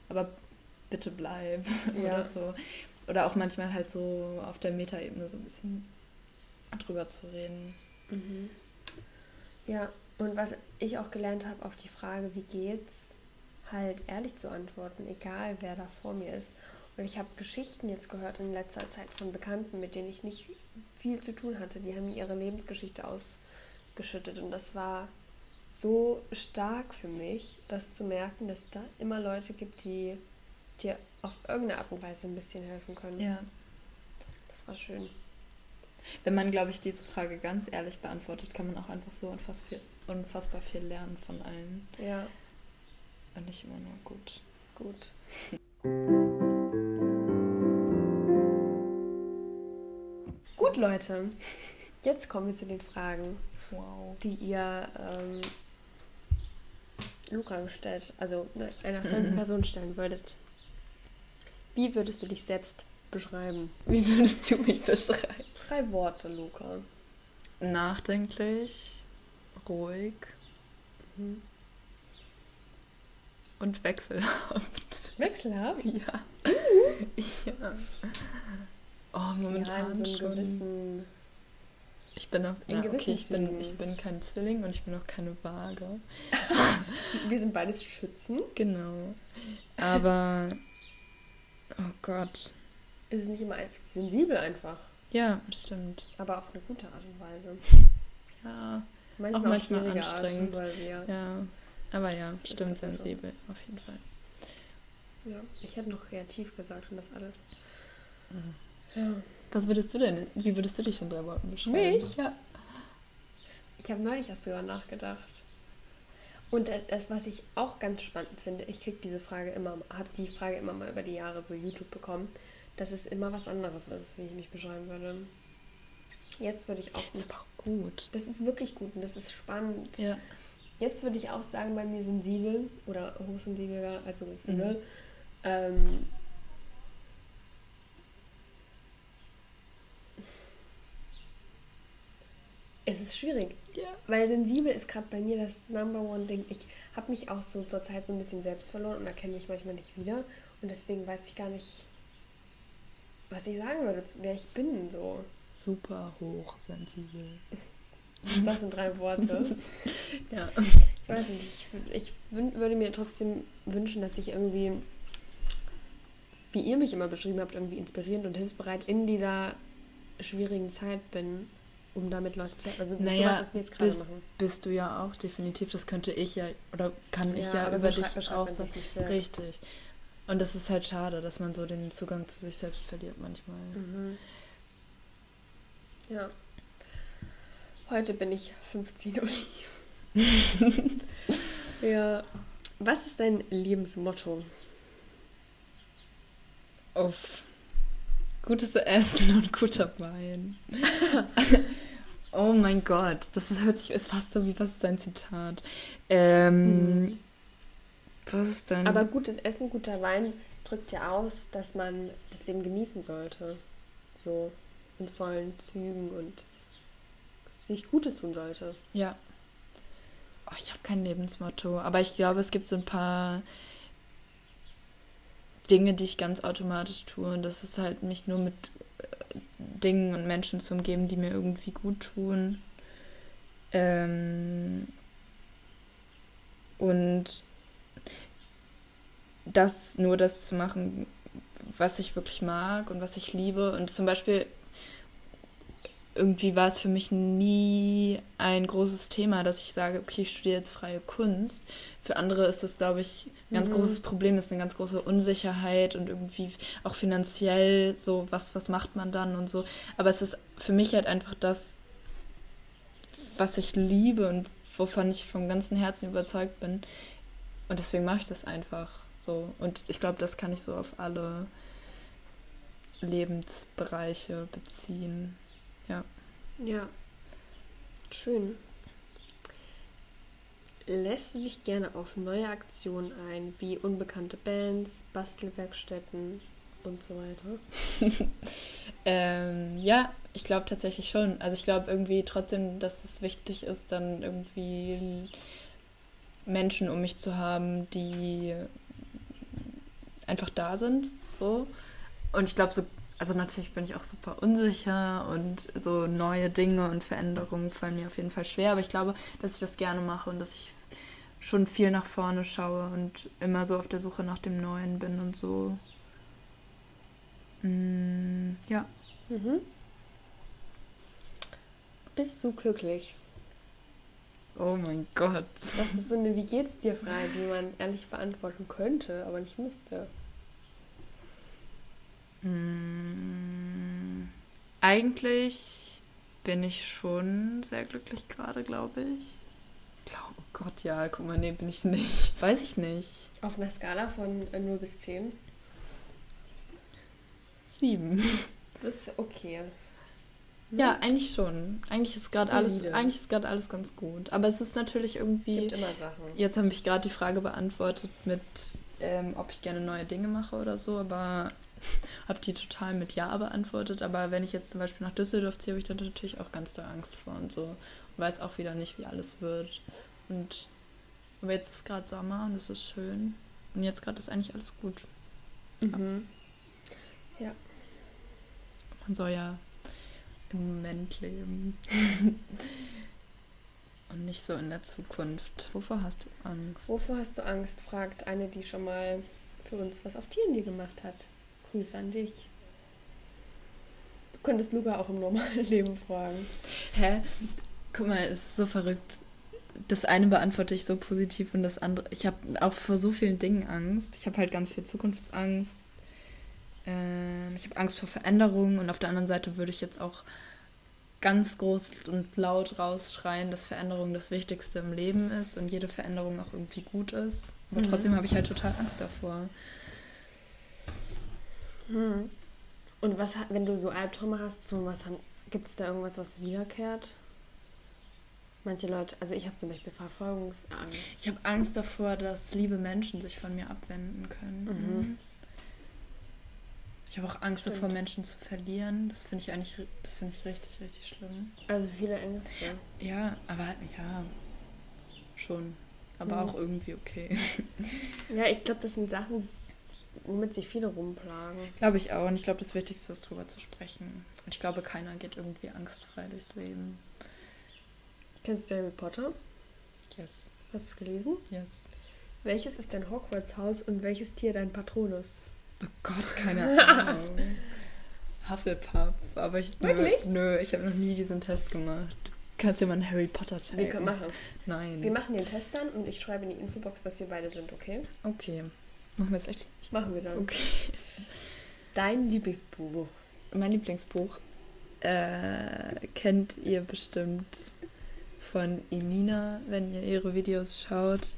S2: aber bitte bleib [LAUGHS] ja. oder so. Oder auch manchmal halt so auf der Metaebene so ein bisschen drüber zu reden.
S1: Mhm. Ja, und was ich auch gelernt habe auf die Frage, wie geht's, halt ehrlich zu antworten, egal wer da vor mir ist. Und ich habe Geschichten jetzt gehört in letzter Zeit von Bekannten, mit denen ich nicht viel zu tun hatte. Die haben ihre Lebensgeschichte ausgeschüttet und das war so stark für mich, das zu merken, dass da immer Leute gibt, die dir auf irgendeine Art und Weise ein bisschen helfen können. Ja. Das war schön.
S2: Wenn man, glaube ich, diese Frage ganz ehrlich beantwortet, kann man auch einfach so unfassbar viel, unfassbar viel lernen von allen. Ja. Und nicht immer nur gut.
S1: Gut. [LAUGHS] gut, Leute. Jetzt kommen wir zu den Fragen, wow. die ihr ähm, Luca gestellt, also ne, einer fremden [LAUGHS] Person stellen würdet. Wie würdest du dich selbst beschreiben?
S2: Wie würdest du mich beschreiben?
S1: Drei Worte, Luca.
S2: Nachdenklich, ruhig mhm. und wechselhaft.
S1: Wechselhaft? [LAUGHS]
S2: Ja. ja. Oh, momentan ja, so schon. Gewissen ich bin auch, ja, okay, ich bin, ich bin kein Zwilling und ich bin auch keine Waage. [LAUGHS]
S1: Wir sind beides Schützen.
S2: Genau. Aber Oh Gott.
S1: Es ist nicht immer einfach sensibel einfach.
S2: Ja, stimmt.
S1: Aber auf eine gute Art und Weise.
S2: Ja. Manchmal auch manchmal auch anstrengend. Arten, wir, ja. Aber ja, stimmt sensibel, auf jeden Fall.
S1: Ja, ich hätte noch kreativ gesagt und das alles.
S2: Mhm. Ja. Was würdest du denn, wie würdest du dich in drei Worten beschreiben? Mich? Ja.
S1: Ich habe neulich erst darüber nachgedacht. Und das, was ich auch ganz spannend finde, ich kriege diese Frage immer, habe die Frage immer mal über die Jahre so YouTube bekommen, dass es immer was anderes ist, wie ich mich beschreiben würde. Jetzt würde ich auch.
S2: Das ist aber auch gut.
S1: Das ist wirklich gut und das ist spannend. Ja. Jetzt würde ich auch sagen, bei mir sensibel oder hochsensibel, also sensibel. Mhm. Ähm, es ist schwierig. Ja. Weil sensibel ist gerade bei mir das Number One Ding. Ich habe mich auch so zur Zeit so ein bisschen selbst verloren und erkenne mich manchmal nicht wieder. Und deswegen weiß ich gar nicht, was ich sagen würde, wer ich bin. So.
S2: Super hochsensibel. [LAUGHS]
S1: Das sind drei Worte. [LAUGHS] ja. Ich weiß nicht, ich, ich würde mir trotzdem wünschen, dass ich irgendwie, wie ihr mich immer beschrieben habt, irgendwie inspirierend und hilfsbereit in dieser schwierigen Zeit bin um damit Leute zu also naja, sowas, was
S2: wir jetzt gerade bist, machen. Bist du ja auch definitiv, das könnte ich ja oder kann ich ja, ja über so dich auch sagen. Richtig. Und das ist halt schade, dass man so den Zugang zu sich selbst verliert manchmal. Mhm.
S1: Ja. Heute bin ich 15 Uhr. [LAUGHS] ja. Was ist dein Lebensmotto?
S2: Uff. Gutes Essen und guter Wein. [LAUGHS] oh mein Gott, das ist, hört sich ist fast so wie was ist dein Zitat. Ähm, mhm.
S1: Was ist denn? Aber gutes Essen, guter Wein drückt ja aus, dass man das Leben genießen sollte. So in vollen Zügen und sich Gutes tun sollte.
S2: Ja. Oh, ich habe kein Lebensmotto, aber ich glaube, es gibt so ein paar Dinge, die ich ganz automatisch tue. Und das ist halt mich nur mit äh, Dingen und Menschen zu umgeben, die mir irgendwie gut tun. Ähm und das, nur das zu machen, was ich wirklich mag und was ich liebe. Und zum Beispiel irgendwie war es für mich nie ein großes Thema, dass ich sage, okay, ich studiere jetzt freie Kunst. Für andere ist das, glaube ich, ein ganz mhm. großes Problem, ist eine ganz große Unsicherheit und irgendwie auch finanziell so, was, was macht man dann und so. Aber es ist für mich halt einfach das, was ich liebe und wovon ich vom ganzen Herzen überzeugt bin. Und deswegen mache ich das einfach so. Und ich glaube, das kann ich so auf alle Lebensbereiche beziehen. Ja.
S1: Schön. Lässt du dich gerne auf neue Aktionen ein, wie unbekannte Bands, Bastelwerkstätten und so weiter? [LAUGHS]
S2: ähm, ja, ich glaube tatsächlich schon. Also ich glaube irgendwie trotzdem, dass es wichtig ist, dann irgendwie Menschen um mich zu haben, die einfach da sind. So. Und ich glaube, so, also natürlich bin ich auch super unsicher und so neue Dinge und Veränderungen fallen mir auf jeden Fall schwer. Aber ich glaube, dass ich das gerne mache und dass ich schon viel nach vorne schaue und immer so auf der Suche nach dem Neuen bin und so. Mm, ja.
S1: Mhm. Bist du glücklich?
S2: Oh mein Gott.
S1: Das ist so eine Wie geht's dir Frage, die man ehrlich beantworten könnte, aber nicht müsste.
S2: Mm, eigentlich bin ich schon sehr glücklich gerade, glaube ich. Oh Gott, ja, guck mal, nee, bin ich nicht. [LAUGHS] Weiß ich nicht.
S1: Auf einer Skala von 0 bis 10?
S2: 7. [LAUGHS]
S1: Das ist okay.
S2: Ja, eigentlich schon. Eigentlich ist gerade alles, eigentlich ist gerade alles ganz gut. Aber es ist natürlich irgendwie.
S1: Gibt immer Sachen.
S2: Jetzt habe ich gerade die Frage beantwortet mit, ähm, ob ich gerne neue Dinge mache oder so, aber habe die total mit Ja beantwortet. Aber wenn ich jetzt zum Beispiel nach Düsseldorf ziehe, habe ich da natürlich auch ganz doll Angst vor und so. Und weiß auch wieder nicht, wie alles wird. Und aber jetzt ist gerade Sommer und es ist schön. Und jetzt gerade ist eigentlich alles gut.
S1: Mhm. Ja.
S2: Man soll ja im Moment leben. [LAUGHS] und nicht so in der Zukunft. Wovor hast du Angst?
S1: Wovor hast du Angst? fragt eine, die schon mal für uns was auf Tieren gemacht hat. Grüße an dich. Du könntest Luca auch im normalen [LAUGHS] Leben fragen.
S2: Hä? Guck mal, es ist so verrückt. Das eine beantworte ich so positiv und das andere. Ich habe auch vor so vielen Dingen Angst. Ich habe halt ganz viel Zukunftsangst. Ähm, ich habe Angst vor Veränderungen und auf der anderen Seite würde ich jetzt auch ganz groß und laut rausschreien, dass Veränderung das Wichtigste im Leben ist und jede Veränderung auch irgendwie gut ist. Aber mhm. trotzdem habe ich halt total Angst davor.
S1: Hm. Und was wenn du so Albträume hast, von was gibt es da irgendwas, was wiederkehrt? Manche Leute, also ich habe zum Beispiel Verfolgungsangst.
S2: Ich habe Angst davor, dass liebe Menschen sich von mir abwenden können. Mhm. Ich habe auch Angst Stimmt. davor, Menschen zu verlieren. Das finde ich eigentlich, das finde ich richtig, richtig schlimm.
S1: Also viele Ängste.
S2: Ja, aber ja, schon. Aber mhm. auch irgendwie okay.
S1: Ja, ich glaube, das sind Sachen, womit sich viele rumplagen.
S2: Glaube ich auch. Und ich glaube, das Wichtigste ist, darüber zu sprechen. Und ich glaube, keiner geht irgendwie angstfrei durchs Leben.
S1: Kennst du Harry Potter?
S2: Yes.
S1: Hast du es gelesen?
S2: Yes.
S1: Welches ist dein Hogwarts-Haus und welches Tier dein Patronus?
S2: Oh Gott, keine Ahnung. [LAUGHS] Hufflepuff. Aber ich.
S1: Wirklich?
S2: Nö, ich habe noch nie diesen Test gemacht. Du kannst ja mal einen Harry Potter
S1: taggen. Wir können machen es.
S2: Nein.
S1: Wir machen den Test dann und ich schreibe in die Infobox, was wir beide sind, okay?
S2: Okay. Machen wir es echt?
S1: Machen wir dann.
S2: Okay.
S1: Dein Lieblingsbuch?
S2: Mein Lieblingsbuch äh, kennt ihr bestimmt von Emina, wenn ihr ihre Videos schaut.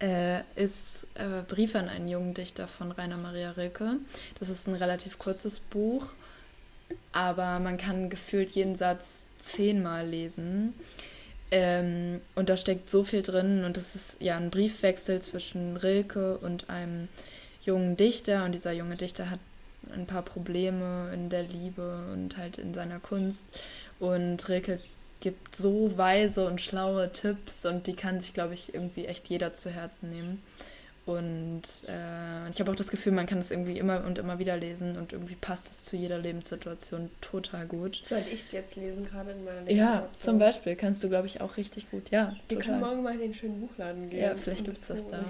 S2: Äh, ist äh, Brief an einen jungen Dichter von Rainer Maria Rilke. Das ist ein relativ kurzes Buch, aber man kann gefühlt jeden Satz zehnmal lesen. Ähm, und da steckt so viel drin und das ist ja ein Briefwechsel zwischen Rilke und einem jungen Dichter und dieser junge Dichter hat ein paar Probleme in der Liebe und halt in seiner Kunst und Rilke gibt so weise und schlaue Tipps und die kann sich, glaube ich, irgendwie echt jeder zu Herzen nehmen. Und äh, ich habe auch das Gefühl, man kann es irgendwie immer und immer wieder lesen und irgendwie passt es zu jeder Lebenssituation total gut.
S1: Sollte ich es jetzt lesen, gerade in meiner Lebenssituation?
S2: Ja, zum Beispiel kannst du, glaube ich, auch richtig gut. Ja,
S1: Wir total. können morgen mal in den schönen Buchladen gehen.
S2: Ja, vielleicht gibt es das da.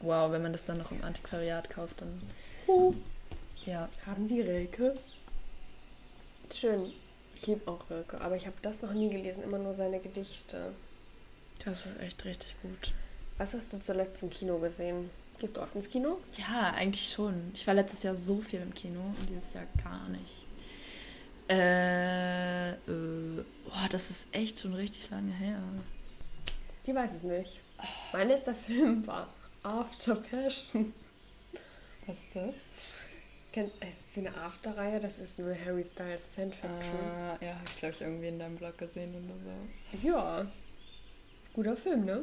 S2: Wow, wenn man das dann noch im Antiquariat kauft, dann. Uh. Ja.
S1: Haben Sie Rilke? Schön. Ich liebe auch Rilke, aber ich habe das noch nie gelesen, immer nur seine Gedichte.
S2: Das ist echt richtig gut.
S1: Was hast du zuletzt im Kino gesehen? Gehst du oft ins Kino?
S2: Ja, eigentlich schon. Ich war letztes Jahr so viel im Kino und dieses Jahr gar nicht. Äh, äh, boah, das ist echt schon richtig lange her.
S1: Sie weiß es nicht. Mein letzter Film war After Passion.
S2: Was ist das?
S1: Kennt, ist sie eine After-Reihe? Das ist nur Harry Styles Fanfiction.
S2: Äh, ja, habe ich glaube ich irgendwie in deinem Blog gesehen oder so.
S1: Ja. Guter Film, ne?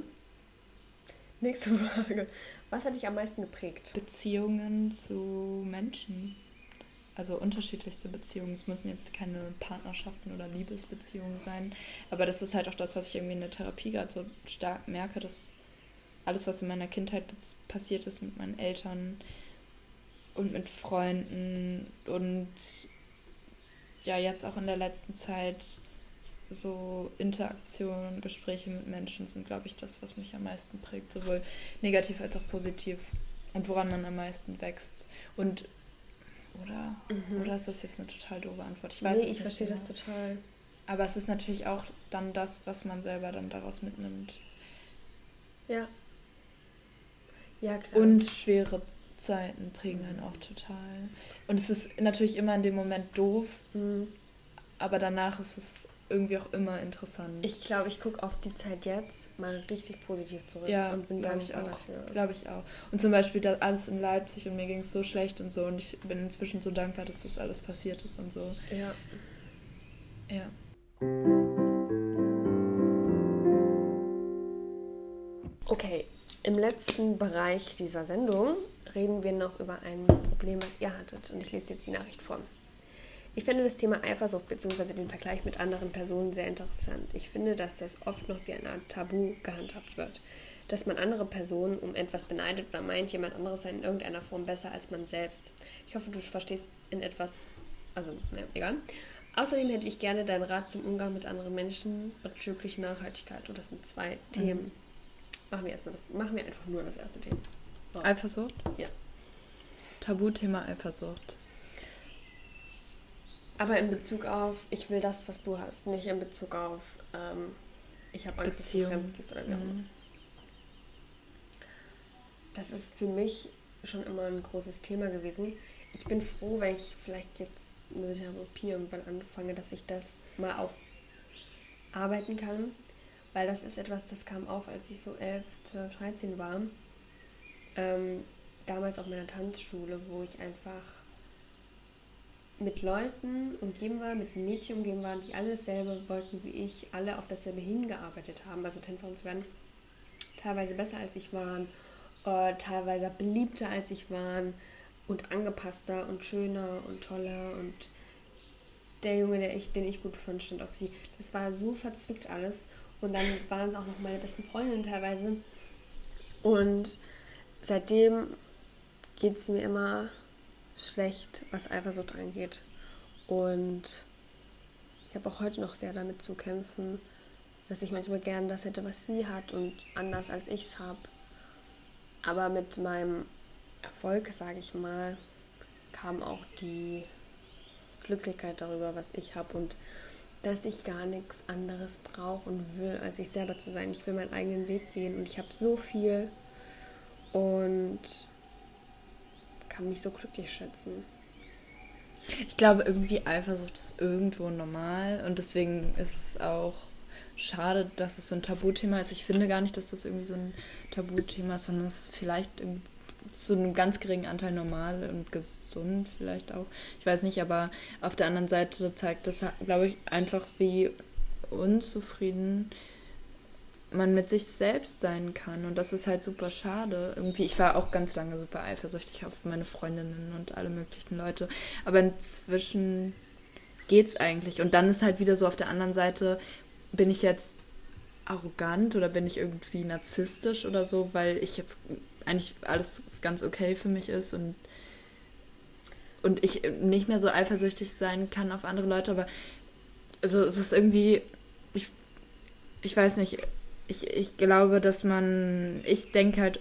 S1: Nächste Frage. Was hat dich am meisten geprägt?
S2: Beziehungen zu Menschen. Also unterschiedlichste Beziehungen. Es müssen jetzt keine Partnerschaften oder Liebesbeziehungen sein. Aber das ist halt auch das, was ich irgendwie in der Therapie gerade so stark merke, dass alles, was in meiner Kindheit passiert ist mit meinen Eltern und mit Freunden und ja, jetzt auch in der letzten Zeit so Interaktionen und Gespräche mit Menschen sind, glaube ich, das, was mich am meisten prägt, sowohl negativ als auch positiv und woran man am meisten wächst. Und oder? Mhm. Oder ist das jetzt eine total doofe Antwort?
S1: Ich weiß nee, ich verstehe genau. das total.
S2: Aber es ist natürlich auch dann das, was man selber dann daraus mitnimmt.
S1: Ja. Ja, klar.
S2: Und schwere Zeiten prägen einen auch total. Und es ist natürlich immer in dem Moment doof, mhm. aber danach ist es irgendwie auch immer interessant.
S1: Ich glaube, ich gucke auf die Zeit jetzt mal richtig positiv zurück
S2: ja,
S1: und
S2: bin dankbar ich auch. dafür. Glaube ich auch. Und zum Beispiel das alles in Leipzig und mir ging es so schlecht und so und ich bin inzwischen so dankbar, dass das alles passiert ist und so.
S1: Ja.
S2: Ja.
S1: Okay, im letzten Bereich dieser Sendung reden wir noch über ein Problem, was ihr hattet. Und ich lese jetzt die Nachricht vor. Ich finde das Thema Eifersucht bzw. den Vergleich mit anderen Personen sehr interessant. Ich finde, dass das oft noch wie eine Art Tabu gehandhabt wird. Dass man andere Personen um etwas beneidet oder meint, jemand anderes sei in irgendeiner Form besser als man selbst. Ich hoffe, du verstehst in etwas, also, ne, egal. Außerdem hätte ich gerne deinen Rat zum Umgang mit anderen Menschen bezüglich Nachhaltigkeit. Und das sind zwei mhm. Themen. Machen wir erstmal das, machen wir einfach nur das erste Thema.
S2: So. Eifersucht?
S1: Ja.
S2: Tabuthema Eifersucht.
S1: Aber in Bezug auf, ich will das, was du hast, nicht in Bezug auf, ähm, ich habe Angst, Beziehung. dass du fremd gehst oder wie auch immer. Mhm. Das ist für mich schon immer ein großes Thema gewesen. Ich bin froh, wenn ich vielleicht jetzt mit Therapie irgendwann anfange, dass ich das mal aufarbeiten kann. Weil das ist etwas, das kam auf, als ich so 11, 12, 13 war. Ähm, damals auf meiner Tanzschule, wo ich einfach mit Leuten umgeben war, mit Mädchen umgeben war, die alle dasselbe wollten wie ich, alle auf dasselbe hingearbeitet haben, also Tänzerin zu werden. Teilweise besser als ich waren, äh, teilweise beliebter als ich waren und angepasster und schöner und toller und der Junge, der ich, den ich gut fand, stand auf sie. Das war so verzwickt alles. Und dann waren es auch noch meine besten Freundinnen teilweise. Und seitdem geht es mir immer schlecht, was Eifersucht angeht. Und ich habe auch heute noch sehr damit zu kämpfen, dass ich manchmal gern das hätte, was sie hat und anders als ich es habe. Aber mit meinem Erfolg, sage ich mal, kam auch die Glücklichkeit darüber, was ich habe und dass ich gar nichts anderes brauche und will, als ich selber zu sein. Ich will meinen eigenen Weg gehen und ich habe so viel und kann mich so glücklich schätzen.
S2: Ich glaube, irgendwie Eifersucht ist irgendwo normal und deswegen ist es auch schade, dass es so ein Tabuthema ist. Ich finde gar nicht, dass das irgendwie so ein Tabuthema ist, sondern es ist vielleicht zu einem ganz geringen Anteil normal und gesund vielleicht auch. Ich weiß nicht, aber auf der anderen Seite zeigt das, glaube ich, einfach, wie unzufrieden man mit sich selbst sein kann. Und das ist halt super schade. Irgendwie, ich war auch ganz lange super eifersüchtig auf meine Freundinnen und alle möglichen Leute. Aber inzwischen geht's eigentlich. Und dann ist halt wieder so auf der anderen Seite, bin ich jetzt arrogant oder bin ich irgendwie narzisstisch oder so, weil ich jetzt eigentlich alles ganz okay für mich ist und und ich nicht mehr so eifersüchtig sein kann auf andere Leute, aber also es ist irgendwie ich ich weiß nicht, ich, ich glaube, dass man, ich denke halt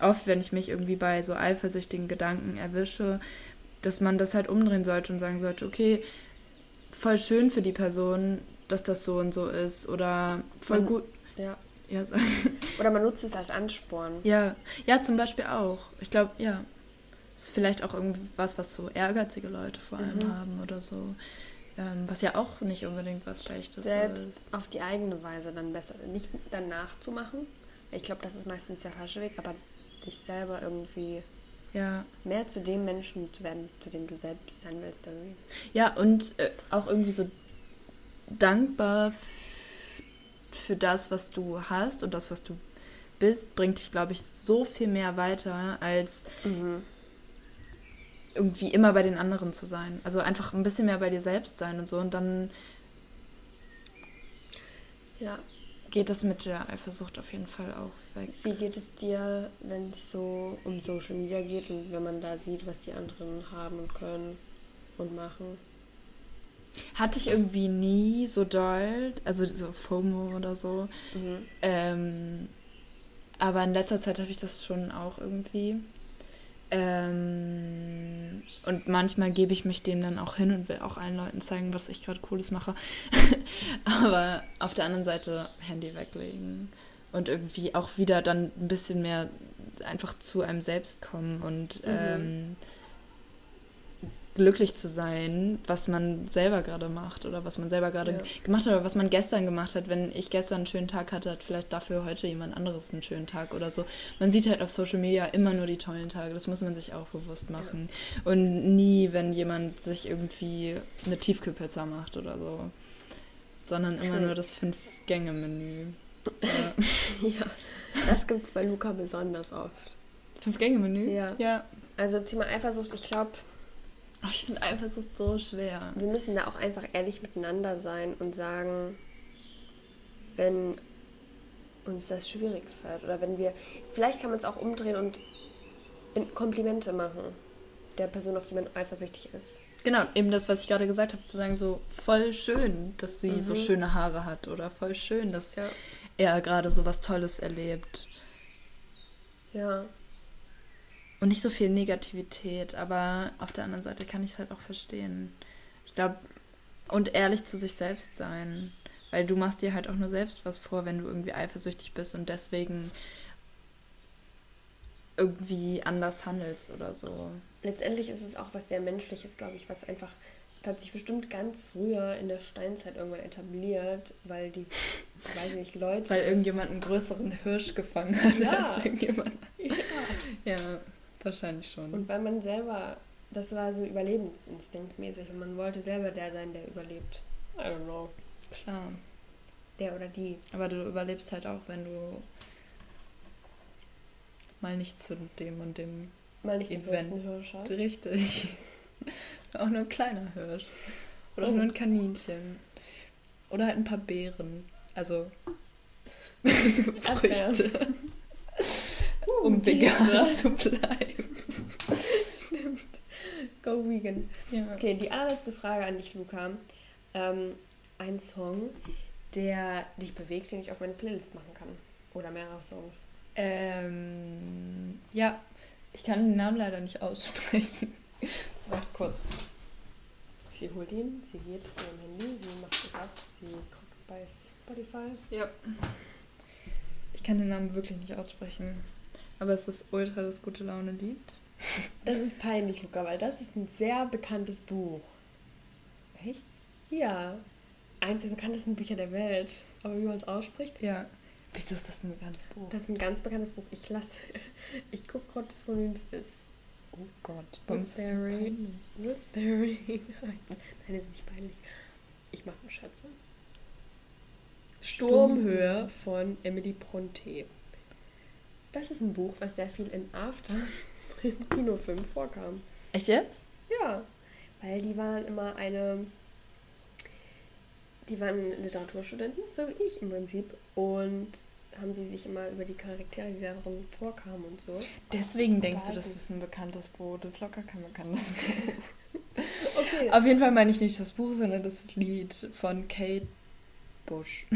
S2: oft, wenn ich mich irgendwie bei so eifersüchtigen Gedanken erwische, dass man das halt umdrehen sollte und sagen sollte, okay, voll schön für die Person, dass das so und so ist oder voll man, gut.
S1: Ja.
S2: ja [LAUGHS]
S1: oder man nutzt es als Ansporn.
S2: Ja, ja, zum Beispiel auch. Ich glaube, ja. Ist vielleicht auch irgendwas, was so ehrgeizige Leute vor allem mhm. haben oder so. Ähm, was ja auch nicht unbedingt was Schlechtes
S1: Selbst ist. auf die eigene Weise dann besser. Nicht dann nachzumachen. Ich glaube, das ist meistens der falsche Weg, aber dich selber irgendwie
S2: Ja.
S1: Mehr zu dem Menschen zu werden, zu dem du selbst sein willst. Irgendwie.
S2: Ja, und äh, auch irgendwie so dankbar für das, was du hast und das, was du bist, bringt dich, glaube ich, so viel mehr weiter, als
S1: Mhm.
S2: Irgendwie immer bei den anderen zu sein. Also einfach ein bisschen mehr bei dir selbst sein und so. Und dann
S1: Ja.
S2: geht das mit der Eifersucht auf jeden Fall auch weg.
S1: Wie geht es dir, wenn es so um Social Media geht und wenn man da sieht, was die anderen haben und können und machen?
S2: Hatte ich irgendwie nie so doll, also so FOMO oder so.
S1: Mhm.
S2: Ähm, aber in letzter Zeit habe ich das schon auch irgendwie. Ähm, und manchmal gebe ich mich dem dann auch hin und will auch allen Leuten zeigen, was ich gerade Cooles mache. [LAUGHS] aber auf der anderen Seite Handy weglegen und irgendwie auch wieder dann ein bisschen mehr einfach zu einem selbst kommen und
S1: Mhm.
S2: ähm, glücklich zu sein, was man selber gerade macht oder was man selber gerade
S1: Ja.
S2: gemacht hat oder was man gestern gemacht hat. Wenn ich gestern einen schönen Tag hatte, hat vielleicht dafür heute jemand anderes einen schönen Tag oder so. Man sieht halt auf Social Media immer nur die tollen Tage. Das muss man sich auch bewusst machen. Und nie, wenn jemand sich irgendwie eine Tiefkühlpizza macht oder so. Sondern immer nur das Fünf-Gänge-Menü. Ja. [LAUGHS]
S1: Ja, das gibt es bei Luca besonders oft.
S2: Fünf-Gänge-Menü?
S1: Ja.
S2: Ja.
S1: Also Thema Eifersucht, ich glaube, [LAUGHS]
S2: ich finde Eifersucht so schwer.
S1: wir müssen da auch einfach ehrlich miteinander sein und sagen, wenn uns das schwierig fällt oder wenn wir, vielleicht kann man es auch umdrehen und Komplimente machen der Person, auf die man eifersüchtig ist.
S2: Genau, eben das, was ich gerade gesagt habe, zu sagen, so voll schön, dass sie so
S1: Mhm.
S2: schöne Haare hat oder voll schön, dass
S1: Ja.
S2: er gerade so was Tolles erlebt.
S1: Ja.
S2: Und nicht so viel Negativität, aber auf der anderen Seite kann ich es halt auch verstehen. Ich glaube, und ehrlich zu sich selbst sein. Weil du machst dir halt auch nur selbst was vor, wenn du irgendwie eifersüchtig bist und deswegen irgendwie anders handelst oder so.
S1: Letztendlich ist es auch was sehr Menschliches, glaube ich, was einfach, das hat sich bestimmt ganz früher in der Steinzeit irgendwann etabliert, weil die, weiß ich nicht, Leute.
S2: Weil irgendjemand einen größeren Hirsch gefangen hat
S1: Ja.
S2: als irgendjemand.
S1: ja.
S2: Ja, wahrscheinlich schon.
S1: Und weil man selber, das war so überlebensinstinktmäßig und man wollte selber der sein, der überlebt. I don't know.
S2: Klar.
S1: Der oder die.
S2: Aber du überlebst halt auch, wenn du mal nicht zu dem und dem
S1: Mal nicht den
S2: Event.
S1: größten Hirsch hast.
S2: richtig. [LAUGHS] auch nur ein kleiner Hirsch. Oder
S1: Oh.
S2: nur ein Kaninchen. Oder halt ein paar Beeren. Also. [LAUGHS] Früchte. [LAUGHS]
S1: Uh,
S2: um vegan
S1: Käse. [LAUGHS]
S2: zu bleiben. [LAUGHS]
S1: Stimmt. Go vegan.
S2: Ja.
S1: Okay, die allerletzte Frage an dich, Luca. Ähm, ein Song, der dich bewegt, den ich auf meine Playlist machen kann. Oder mehrere Songs.
S2: Ähm, ja, ich kann den Namen leider nicht aussprechen. [LAUGHS] Warte kurz.
S1: Sie holt ihn, sie geht zu ihrem Handy, sie macht es ab, sie guckt bei Spotify.
S2: Ja. Ich kann den Namen wirklich nicht aussprechen. Aber es ist ultra das gute Laune-Lied.
S1: Das ist peinlich, Luca, weil das ist ein sehr bekanntes Buch.
S2: Echt?
S1: Ja, eins der bekanntesten Bücher der Welt. Aber wie man es ausspricht,
S2: Ja. Wieso ist das ein ganzes Buch?
S1: das ist ein ganz bekanntes Buch. Ich lasse, [LAUGHS] ich gucke kurz, von wem es ist.
S2: oh Gott.
S1: Woodbury Heights. [LAUGHS] Nein, das ist nicht peinlich. Ich mache nur Schätze. Sturmhöhe von Emily Bronte. Das ist ein Buch, was sehr viel in After [LAUGHS] im Kinofilm vorkam.
S2: Echt jetzt?
S1: Ja, weil die waren immer eine. Die waren Literaturstudenten, so wie ich im Prinzip. Und haben sie sich immer über die Charaktere, die da drin vorkamen und so.
S2: Deswegen denkst du, das ist ein bekanntes Buch. Das ist locker kein bekanntes [LAUGHS] Buch.
S1: Okay.
S2: Auf jeden Fall meine ich nicht das Buch, sondern das Lied von Kate Bush. [LAUGHS]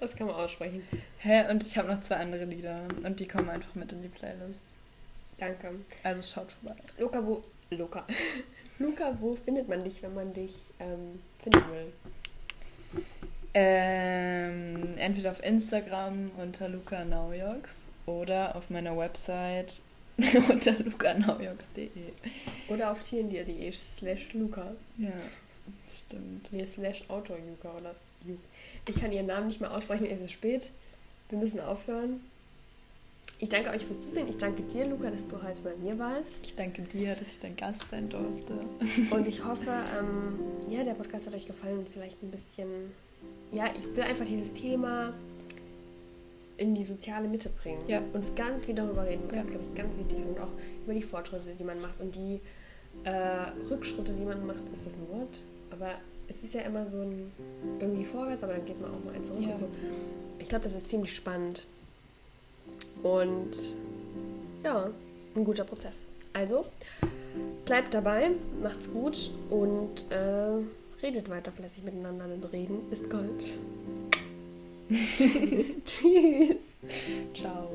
S1: Das kann man aussprechen.
S2: Hä? Und ich habe noch zwei andere Lieder. Und die kommen einfach mit in die Playlist.
S1: Danke.
S2: Also schaut vorbei.
S1: Luca, wo. Luca. [LAUGHS] Luca, wo findet man dich, wenn man dich ähm, finden will?
S2: Ähm, entweder auf Instagram unter Luca Naujoks oder auf meiner Website [LAUGHS] unter lucanaujoks.de.
S1: Oder auf tndir.de slash Luca.
S2: Ja, stimmt.
S1: Nee, slash Autor Luca oder Ju. Ich kann ihren Namen nicht mehr aussprechen, es ist spät. Wir müssen aufhören. Ich danke euch fürs Zusehen. Ich danke dir, Luca, dass du heute bei mir warst.
S2: Ich danke dir, dass ich dein Gast sein durfte. [LAUGHS]
S1: Und ich hoffe, ähm, ja, der Podcast hat euch gefallen und vielleicht ein bisschen. Ja, ich will einfach dieses Thema in die soziale Mitte bringen
S2: Ja.
S1: und ganz viel darüber reden, was,
S2: Ja.
S1: glaube ich, ganz wichtig ist und auch über die Fortschritte, die man macht und die äh, Rückschritte, die man macht. Ist das ein Wort? Aber es ist ja immer so ein irgendwie vorwärts, aber dann geht man auch mal ein zurück
S2: Ja.
S1: und so. Ich glaube, das ist ziemlich spannend und ja, ein guter Prozess. Also, bleibt dabei, macht's gut und äh, redet weiter fleißig miteinander, denn Reden ist Gold. [LAUGHS] [LAUGHS] Tschüss.
S2: Ciao.